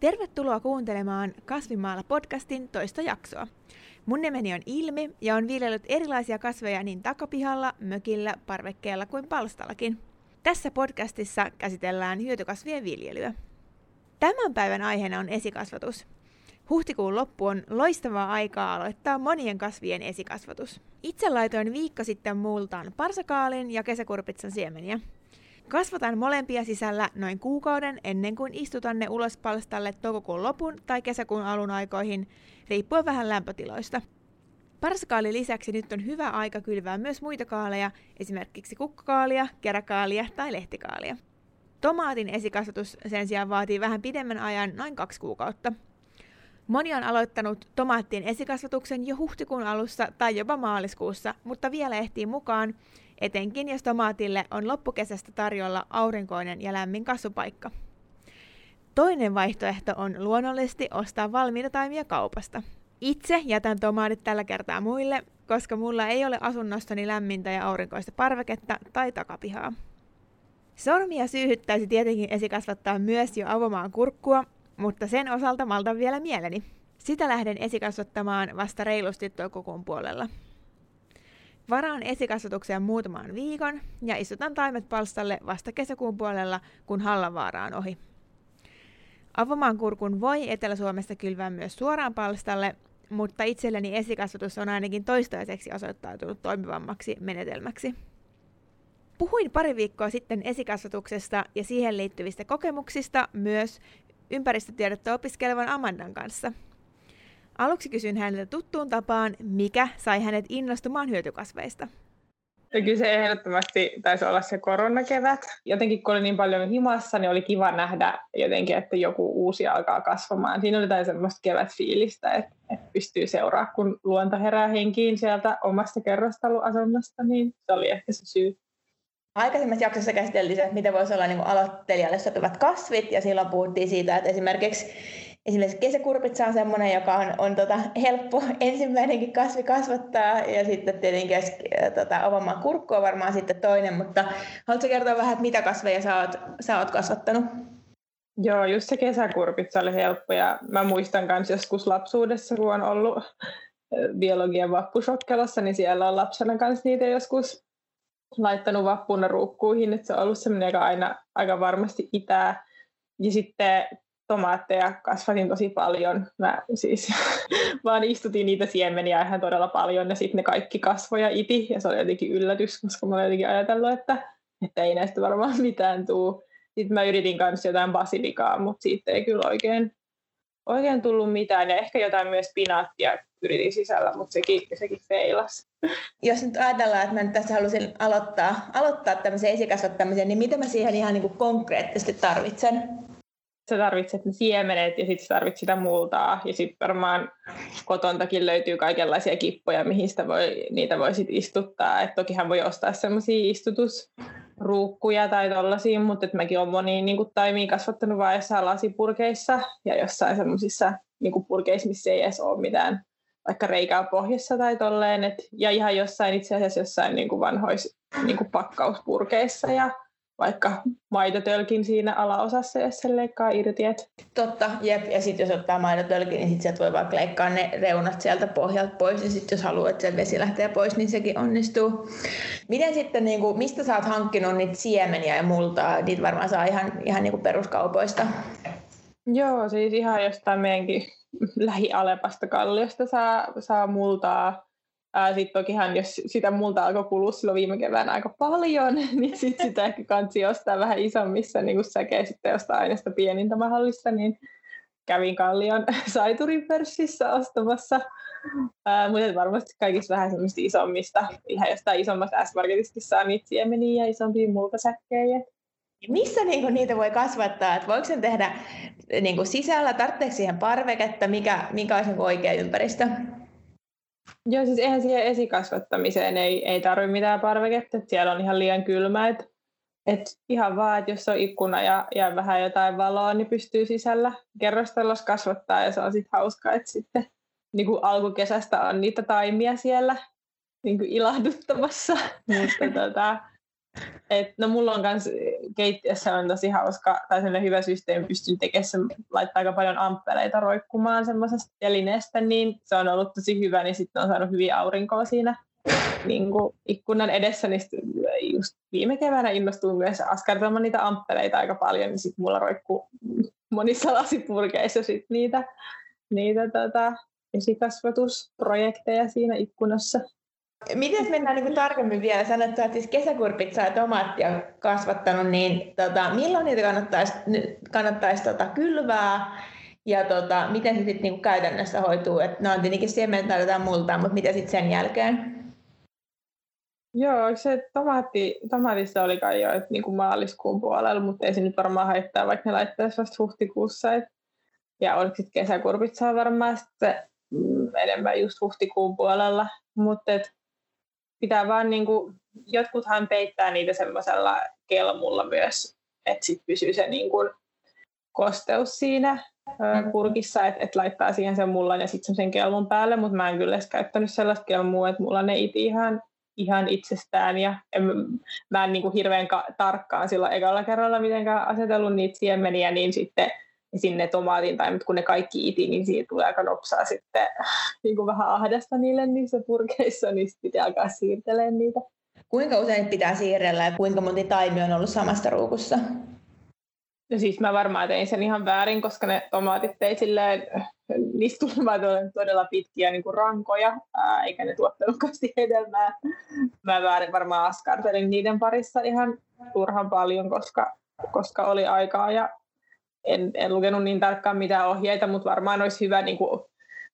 Tervetuloa kuuntelemaan Kasvimaalla podcastin toista jaksoa. Mun nimeni on Ilmi ja on viljellyt erilaisia kasveja niin takapihalla, mökillä, parvekkeella kuin palstallakin. Tässä podcastissa käsitellään hyötykasvien viljelyä. Tämän päivän aiheena on esikasvatus. Huhtikuun loppu on loistavaa aikaa aloittaa monien kasvien esikasvatus. Itse laitoin viikko sitten multaan parsakaalin ja kesäkurpitsan siemeniä. Kasvatan molempia sisällä noin kuukauden ennen kuin istutan ne ulos palstalle toukokuun lopun tai kesäkuun alun aikoihin, riippuen vähän lämpötiloista. Parsakaalin lisäksi nyt on hyvä aika kylvää myös muita kaaleja, esimerkiksi kukkakaalia, keräkaalia tai lehtikaalia. Tomaatin esikasvatus sen sijaan vaatii vähän pidemmän ajan, noin kaksi kuukautta. Moni on aloittanut tomaattien esikasvatuksen jo huhtikuun alussa tai jopa maaliskuussa, mutta vielä ehtii mukaan, etenkin jos tomaatille on loppukesästä tarjolla aurinkoinen ja lämmin kasvupaikka. Toinen vaihtoehto on luonnollisesti ostaa valmiita taimia kaupasta. Itse jätän tomaatit tällä kertaa muille, koska mulla ei ole asunnostani lämmintä ja aurinkoista parveketta tai takapihaa. Sormia syyhyttäisi tietenkin esikasvattaa myös jo avomaan kurkkua, mutta sen osalta maltan vielä mieleni. Sitä lähden esikasvattamaan vasta reilusti toukokuun puolella. Varaan esikasvatuksen muutaman viikon ja istutan taimet palstalle vasta kesäkuun puolella, kun Hallanvaara on ohi. Avomaan kurkun voi Etelä-Suomesta kylvää myös suoraan palstalle, mutta itselleni esikasvatus on ainakin toistaiseksi osoittautunut toimivammaksi menetelmäksi. Puhuin pari viikkoa sitten esikasvatuksesta ja siihen liittyvistä kokemuksista myös ympäristötiedettä opiskelevan Amandan kanssa – Aluksi kysyin häneltä tuttuun tapaan, mikä sai hänet innostumaan hyötykasveista. Ja kyllä se ehdottomasti taisi olla se koronakevät. Jotenkin kun oli niin paljon himassa, niin oli kiva nähdä jotenkin, että joku uusi alkaa kasvamaan. Siinä oli jotain semmoista kevätfiilistä, että, että pystyy seuraamaan, kun luonto herää henkiin sieltä omasta kerrostaloasunnosta, niin se oli ehkä se syy. Aikaisemmassa jaksossa käsiteltiin se, että miten voisi olla niin aloittelijalle sopivat kasvit, ja silloin puhuttiin siitä, että esimerkiksi esimerkiksi kesäkurpitsa on semmoinen, joka on, on tota, helppo ensimmäinenkin kasvi kasvattaa ja sitten tietenkin äh, tota, avamaan kurkku on varmaan sitten toinen, mutta haluatko kertoa vähän, että mitä kasveja sä oot, sä oot kasvattanut? Joo, just se kesäkurpitsa oli helppo ja mä muistan myös joskus lapsuudessa, kun on ollut biologian vappusokkelossa, niin siellä on lapsena kanssa niitä joskus laittanut vappuna ruukkuihin, että se on ollut semmoinen, joka aina aika varmasti itää. Ja sitten tomaatteja kasvatin tosi paljon. Mä siis vaan istutin niitä siemeniä ihan todella paljon ja sitten ne kaikki kasvoja iti ja se oli jotenkin yllätys, koska mä olin jotenkin ajatellut, että, että ei näistä varmaan mitään tuu. Sitten mä yritin kanssa jotain basilikaa, mutta siitä ei kyllä oikein, oikein tullut mitään ja ehkä jotain myös pinaattia yritin sisällä, mutta sekin, sekin feilas. Jos nyt ajatellaan, että mä nyt tässä halusin aloittaa, aloittaa tämmöisen esikasvattamisen, niin mitä mä siihen ihan niin kuin konkreettisesti tarvitsen? Sä tarvitset ne siemenet ja sitten sä tarvitset sitä multaa. Ja sitten varmaan kotontakin löytyy kaikenlaisia kippoja, mihin sitä voi, niitä voi sit istuttaa. Et tokihan voi ostaa semmoisia istutusruukkuja tai tollaisia, mutta et mäkin olen moniin niin taimia kasvattanut vain jossain lasipurkeissa ja jossain semmoisissa niin purkeissa, missä ei edes ole mitään vaikka reikää pohjassa tai tolleen. Et, ja ihan jossain itse asiassa jossain niin vanhoissa niin pakkauspurkeissa ja vaikka maitotölkin siinä alaosassa, jos sen leikkaa irti. Et. Totta, jep. Ja sitten jos ottaa maitotölkin, niin sitten voi vaikka leikkaa ne reunat sieltä pohjalta pois. Ja sitten jos haluaa, että se vesi lähtee pois, niin sekin onnistuu. Miten sitten, niin kuin, mistä sä oot hankkinut niitä siemeniä ja multaa? Niitä varmaan saa ihan, ihan niin kuin peruskaupoista. Joo, siis ihan jostain meidänkin lähi-Alepasta kalliosta saa, saa multaa sitten tokihan, jos sitä multa alkoi kulua silloin viime keväänä aika paljon, niin sit sitä ehkä kansi ostaa vähän isommissa, niin kun säkee sitten jostain aineesta pienintä mahdollista, niin kävin Kallion Saiturin pörssissä ostamassa. Ää, mutta varmasti kaikista vähän semmoista isommista, ihan jostain isommasta S-Marketista saa niitä siemeniä ja isompia multasäkkejä. Missä niinku niitä voi kasvattaa? Et voiko sen tehdä niinku sisällä? Tarvitseeko siihen parveketta? Mikä, mikä olisi niinku oikea ympäristö? Joo, siis eihän siihen esikasvattamiseen ei, ei tarvitse mitään parveketta, että siellä on ihan liian kylmä, että et ihan vaan, että jos on ikkuna ja, ja vähän jotain valoa, niin pystyy sisällä kerrostalossa kasvattaa ja se on sitten hauskaa, että sitten niin kuin alkukesästä on niitä taimia siellä niin kuin ilahduttamassa. Mutta tota, et, no mulla on kans keittiössä on tosi hauska, tai sellainen hyvä systeemi, pystyn tekemään, laittaa aika paljon amppeleita roikkumaan semmoisesta telineestä, niin se on ollut tosi hyvä, niin sitten on saanut hyvin aurinkoa siinä niin kuin ikkunan edessä, niin just viime keväänä innostuin myös askartelemaan niitä amppeleita aika paljon, niin sitten mulla roikkuu monissa lasipurkeissa sit niitä, niitä tota, esikasvatusprojekteja siinä ikkunassa. Miten mennään niin tarkemmin vielä? Sanoit, että siis kesäkurpitsaa ja tomaattia kasvattanut, niin tota, milloin niitä kannattaisi, kannattaisi tota, kylvää? Ja tota, miten se sitten niin käytännössä hoituu? Et, no tietenkin siemenet näytetään multaan, mutta mitä sitten sen jälkeen? Joo, se tomaatti, tomaatissa oli kai jo niin kuin maaliskuun puolella, mutta ei se nyt varmaan haittaa, vaikka ne laittaisi vasta huhtikuussa. Et, ja oliko sitten kesäkurpitsaa varmaan sitten mm, enemmän just huhtikuun puolella. Mutta pitää vaan niin kuin, jotkuthan peittää niitä semmoisella kelmulla myös, että sitten pysyy se niin kuin kosteus siinä mm. kurkissa, että et laittaa siihen sen mullan ja sitten sen kelmun päälle, mutta mä en kyllä edes käyttänyt sellaista kelmua, että mulla ne iti ihan, ihan itsestään ja en, mä en niin kuin hirveän ka- tarkkaan silloin ekalla kerralla mitenkään asetellut niitä siemeniä, niin sitten sinne tomaatin tai kun ne kaikki iti, niin siitä tulee aika nopsaa sitten niin kuin vähän ahdasta niille niissä purkeissa, niin sitten pitää alkaa siirtelemään niitä. Kuinka usein pitää siirrellä ja kuinka monta taimi on ollut samasta ruukussa? No siis mä varmaan tein sen ihan väärin, koska ne tomaatit tei silleen, niistä tuli todella pitkiä niin kuin rankoja, ää, eikä ne tuottanutkaan hedelmää. Mä väärin varmaan askartelin niiden parissa ihan turhan paljon, koska, koska oli aikaa ja en, en lukenut niin tarkkaan mitään ohjeita, mutta varmaan olisi hyvä niin kuin,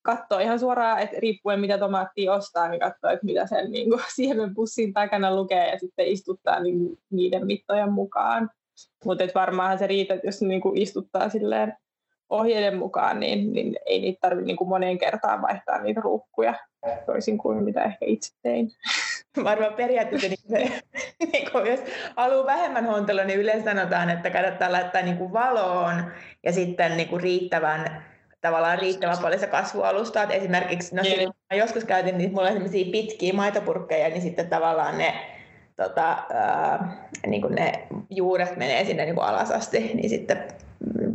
katsoa ihan suoraan, että riippuen mitä tomaattia ostaa, niin katsoa, että mitä sen niin kuin, siemenpussin takana lukee ja sitten istuttaa niin, niiden mittojen mukaan. Mutta varmaan se riitä, että jos niin kuin, istuttaa silleen ohjeiden mukaan, niin, niin ei niitä tarvitse niin moneen kertaan vaihtaa niitä ruukkuja, toisin kuin mitä ehkä itse tein. Varmaan periaatteessa, niin se, niin kuin jos haluaa vähemmän hontelua, niin yleensä sanotaan, että kannattaa laittaa niin kuin valoon ja sitten niin kuin riittävän tavallaan riittävän paljon se kasvualusta. Että esimerkiksi, no niin. mä joskus käytin niitä, mulla on pitkiä maitopurkkeja, niin sitten tavallaan ne, tota, ää, niin kuin ne juuret menee sinne niin kuin alas asti, niin sitten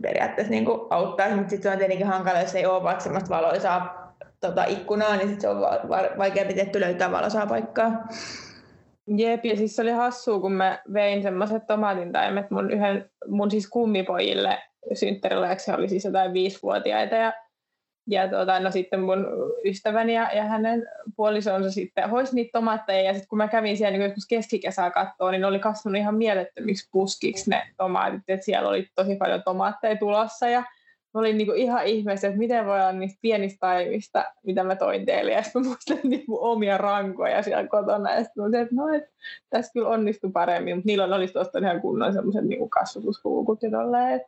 periaatteessa niin kuin auttaa, mutta sitten se on tietenkin hankala, jos ei ole vaikka semmoista valoisaa tota, ikkunaa, niin sit se on va- va- vaikea pitetty löytää valosaa paikkaa. Jep, ja siis se oli hassua, kun mä vein semmoiset tomaatintaimet mun yhden, mun siis kummipojille synttäriläksi, oli siis jotain viisivuotiaita, ja ja tuota, no sitten mun ystäväni ja, ja hänen puolisonsa sitten hoisi niitä tomaatteja. Ja sitten kun mä kävin siellä niin joskus keskikesää katsoa, niin ne oli kasvanut ihan mielettömiksi puskiksi ne tomaatit. Että siellä oli tosi paljon tomaatteja tulossa. Ja mä olin niin ihan ihmeessä, että miten voi olla niistä pienistä taimista, mitä mä toin teille. Ja sitten mä muistelin niin omia rankoja siellä kotona. Ja sitten mä että no, et, tässä kyllä onnistui paremmin. Mutta niillä olisi tuosta ihan kunnon semmoiset niin kasvatushuukut ja tolleen.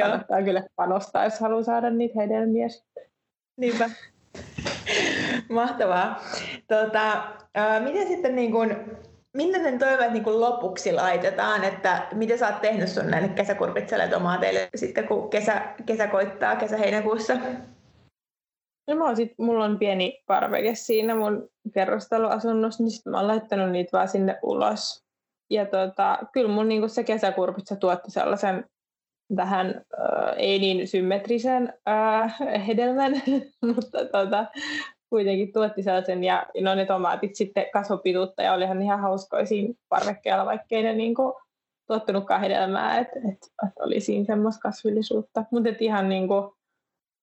Kannattaa kyllä panostaa, jos haluaa saada niitä hedelmiä sitten. Niinpä. Mahtavaa. Tota, ää, miten sitten niin kun, minne ne toiveet niin lopuksi laitetaan, että mitä sä oot tehnyt sun näille kesäkurpitselle tomaateille sitten kun kesä, kesä koittaa kesä-heinäkuussa? No mä sit, mulla on pieni parveke siinä mun kerrostaloasunnossa, niin sitten mä oon laittanut niitä vaan sinne ulos. Ja tota, kyllä mun niin se kesäkurpitsa tuotti sellaisen tähän äh, ei niin symmetrisen äh, hedelmän, mutta tota, kuitenkin tuotti sellaisen, ja no ne tomaatit sitten kasvopituutta, ja olihan ihan hauskoja siinä parvekkeella, vaikkei ne niin kuin, tuottunutkaan hedelmää, että et, et oli siinä semmoista kasvillisuutta. Mutta ihan niin kuin,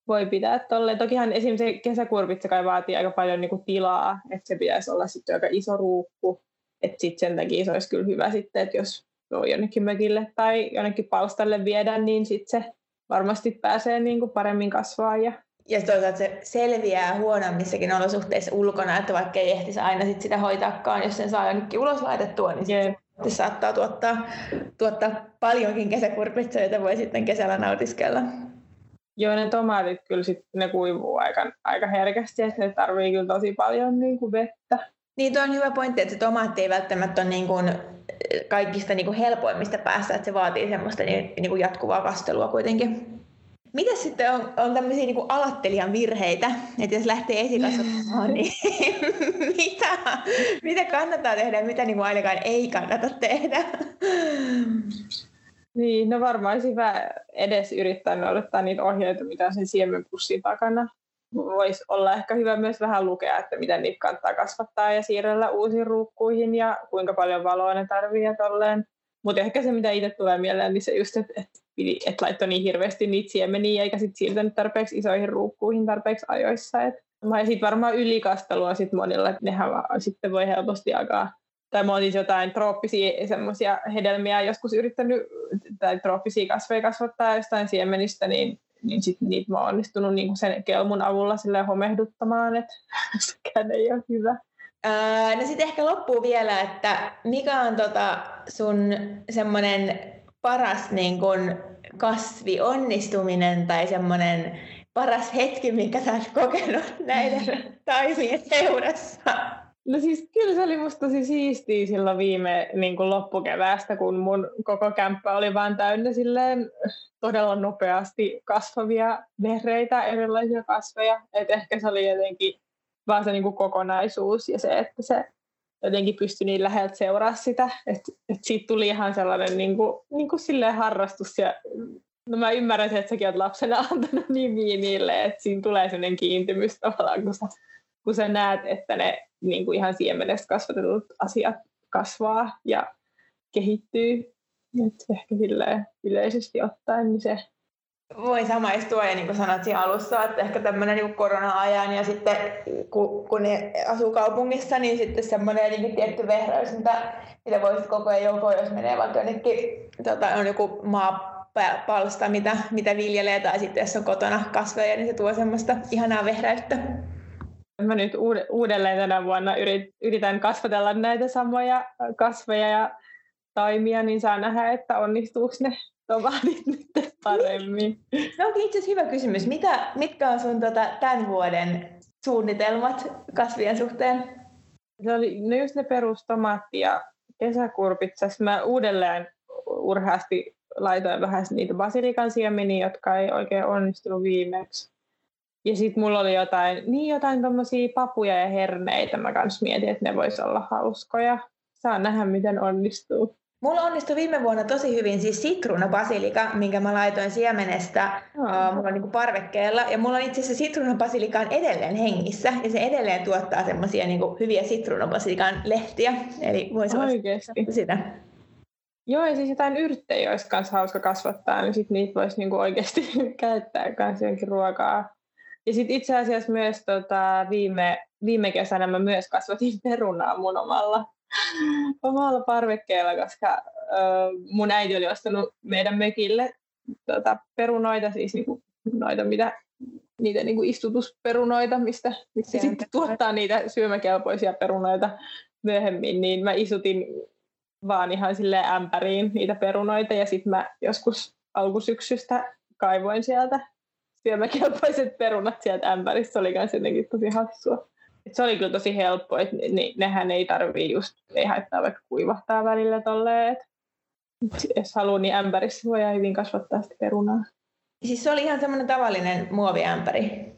voi pitää tolleen. Tokihan esimerkiksi se kesäkurpitsa kai vaatii aika paljon niin kuin, tilaa, että se pitäisi olla sitten aika iso ruukku, että sitten sen takia se olisi kyllä hyvä sitten, että jos jonnekin mökille tai jonnekin palstalle viedä, niin sitten se varmasti pääsee niin kuin paremmin kasvaa. Ja... ja toisaalta se selviää huonommissakin olosuhteissa ulkona, että vaikka ei ehtisi aina sit sitä hoitaakaan, jos sen saa jonnekin ulos laitettua, niin yeah. se saattaa tuottaa, tuottaa paljonkin kesäkurpitsoja, joita voi sitten kesällä nautiskella. Joo, ne tomaatit kyllä sit, ne kuivuu aika, aika herkästi, että ne tarvii kyllä tosi paljon niin kuin vettä. Niin, tuo on hyvä pointti, että se tomaatti ei välttämättä ole niin kuin kaikista niin kuin helpoimmista päästä, että se vaatii semmoista niin, niin kuin jatkuvaa kastelua kuitenkin. Mitä sitten on, on tämmöisiä niin aloittelijan virheitä, että jos lähtee esikasvattamaan, niin mitä, mitä kannattaa tehdä ja mitä niin kuin ainakaan ei kannata tehdä? Niin, no varmaan hyvä edes yrittää noudattaa niitä ohjeita, mitä sen siemenpussin takana. Voisi olla ehkä hyvä myös vähän lukea, että miten niitä kannattaa kasvattaa ja siirrellä uusiin ruukkuihin ja kuinka paljon valoa ne tarvii ja tolleen. Mutta ehkä se, mitä itse tulee mieleen, niin se just, että et, et laittoi niin hirveästi niitä siemeniä, eikä sitten siirtänyt tarpeeksi isoihin ruukkuihin tarpeeksi ajoissa. Et, ja sitten varmaan ylikastelua sit monilla, että nehän sitten voi helposti alkaa tai mä oon siis jotain trooppisia semmoisia hedelmiä joskus yrittänyt, tai trooppisia kasveja kasvattaa jostain siemenistä, niin, niin sit niitä mä oon onnistunut niin sen kelmun avulla sille homehduttamaan, että sekään ei ole hyvä. Öö, no sitten ehkä loppuu vielä, että mikä on tota sun semmoinen paras niin kun kasvi onnistuminen tai semmoinen paras hetki, minkä sä oot kokenut näiden taimien seurassa? No siis kyllä se oli musta tosi siistiä silloin viime niin kuin loppukeväästä, kun mun koko kämppä oli vaan täynnä silleen todella nopeasti kasvavia vehreitä, erilaisia kasveja. Et ehkä se oli jotenkin vaan se niin kuin kokonaisuus ja se, että se jotenkin pystyi niin läheltä seuraa sitä, että, että siitä tuli ihan sellainen niin kuin, niin kuin silleen harrastus ja No mä ymmärrän, että säkin olet lapsena antanut nimiä niille, että siinä tulee sellainen kiintymys tavallaan, kun sä, kun sä näet, että ne niin kuin ihan siemenestä kasvatetut asiat kasvaa ja kehittyy. Et ehkä yleisesti ottaen niin se voi samaistua ja niin kuin sanoit siinä alussa, että ehkä tämmöinen niin korona-ajan ja sitten kun, kun ne asuu kaupungissa, niin sitten semmoinen niin tietty vehreys, mitä, mitä voisi koko ajan joukoa, jos menee vaikka jonnekin, tota, on joku maapalsta, mitä, mitä viljelee, tai sitten jos on kotona kasveja, niin se tuo semmoista ihanaa vehräyttä. Mä nyt uudelleen tänä vuonna yritän kasvatella näitä samoja kasveja ja taimia, niin saa nähdä, että onnistuuko ne tomatit nyt paremmin. No onkin itse asiassa hyvä kysymys. Mitä, mitkä on sun tota, tämän vuoden suunnitelmat kasvien suhteen? Se oli no just ne perustomaatti ja kesäkurpitsas. Mä uudelleen urheasti laitoin vähän niitä basilikan siemeniä, jotka ei oikein onnistunut viimeksi. Ja sitten mulla oli jotain, niin jotain tommosia papuja ja herneitä. Mä kans mietin, että ne vois olla hauskoja. Saa nähdä, miten onnistuu. Mulla onnistui viime vuonna tosi hyvin siis sitruunabasilika, minkä mä laitoin siemenestä uh, mulla on niin parvekkeella. Ja mulla on itse asiassa sitruunabasilika on edelleen hengissä ja se edelleen tuottaa semmoisia niin hyviä sitruunabasilikan lehtiä. Eli voisi Oikeasti. sitä. Joo, ja siis jotain yrttejä olisi myös hauska kasvattaa, niin sit niitä voisi niinku oikeasti käyttää myös jonkin ruokaa. Ja sitten itse asiassa myös tota, viime, viime kesänä mä myös kasvatin perunaa mun omalla omalla parvekkeella, koska ö, mun äiti oli ostanut meidän mökille tota, perunoita, siis niinku, noita, mitä, niitä niinku istutusperunoita, mistä, mistä sitten tuottaa niitä syömäkelpoisia perunoita myöhemmin, niin mä isutin vaan ihan silleen ämpäriin niitä perunoita ja sitten mä joskus alkusyksystä kaivoin sieltä syömäkelpoiset perunat sieltä ämpäristä. Se oli myös jotenkin tosi hassua. Et se oli kyllä tosi helppo, että ne, nehän ei tarvii just, ei haittaa vaikka kuivahtaa välillä tolleen. Jos haluaa, niin ämpärissä voi hyvin kasvattaa sitä perunaa. Siis se oli ihan semmoinen tavallinen muoviämpäri?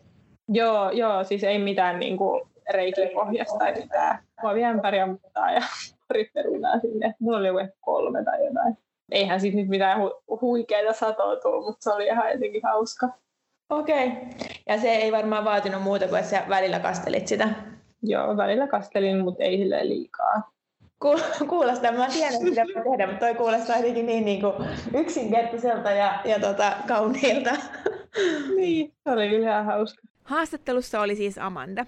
Joo, joo, siis ei mitään niin kuin reikipohjasta tai mitään. Muoviämpäriä mutta ja pari perunaa sinne. Mulla oli joku kolme tai jotain. Eihän siitä nyt mitään hu- huikeita satoutua, mutta se oli ihan jotenkin hauska. Okei. Okay. Ja se ei varmaan vaatinut muuta kuin, että sä välillä kastelit sitä? Joo, välillä kastelin, mutta ei sille liikaa. Kuulostaa, mä tiedän, mitä voi tehdä, mutta toi kuulostaa jotenkin niin, niin kuin yksinkertaiselta ja, ja tota, kauniilta. niin, se oli ihan hauska. Haastattelussa oli siis Amanda.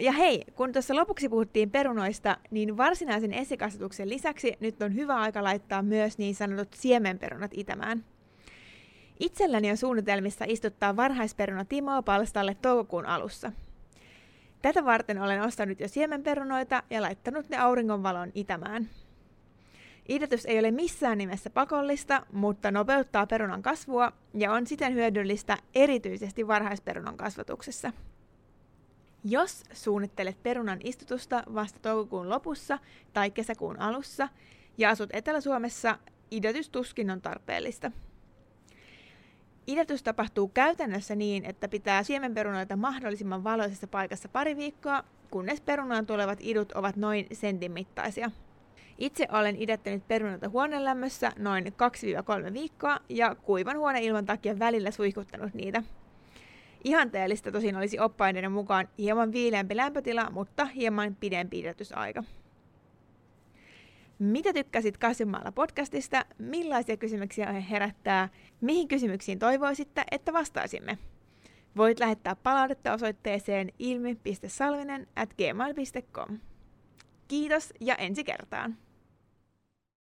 Ja hei, kun tuossa lopuksi puhuttiin perunoista, niin varsinaisen esikasvatuksen lisäksi nyt on hyvä aika laittaa myös niin sanotut siemenperunat itämään. Itselläni on suunnitelmissa istuttaa varhaisperuna Timoa palstalle toukokuun alussa. Tätä varten olen ostanut jo siemenperunoita ja laittanut ne auringonvalon itämään. Idätys ei ole missään nimessä pakollista, mutta nopeuttaa perunan kasvua ja on siten hyödyllistä erityisesti varhaisperunan kasvatuksessa. Jos suunnittelet perunan istutusta vasta toukokuun lopussa tai kesäkuun alussa ja asut Etelä-Suomessa, idätys tuskin on tarpeellista. Idätys tapahtuu käytännössä niin, että pitää siemenperunoita mahdollisimman valoisessa paikassa pari viikkoa, kunnes perunaan tulevat idut ovat noin sentin mittaisia. Itse olen idättänyt perunoita huonelämmössä noin 2-3 viikkoa ja kuivan huoneilman takia välillä suihkuttanut niitä. Ihanteellista tosin olisi oppaiden mukaan hieman viileämpi lämpötila, mutta hieman pidempi idätysaika. Mitä tykkäsit Kasvimaalla podcastista? Millaisia kysymyksiä herättää? Mihin kysymyksiin toivoisitte, että vastaisimme? Voit lähettää palautetta osoitteeseen ilmi.salvinen at gmail.com. Kiitos ja ensi kertaan!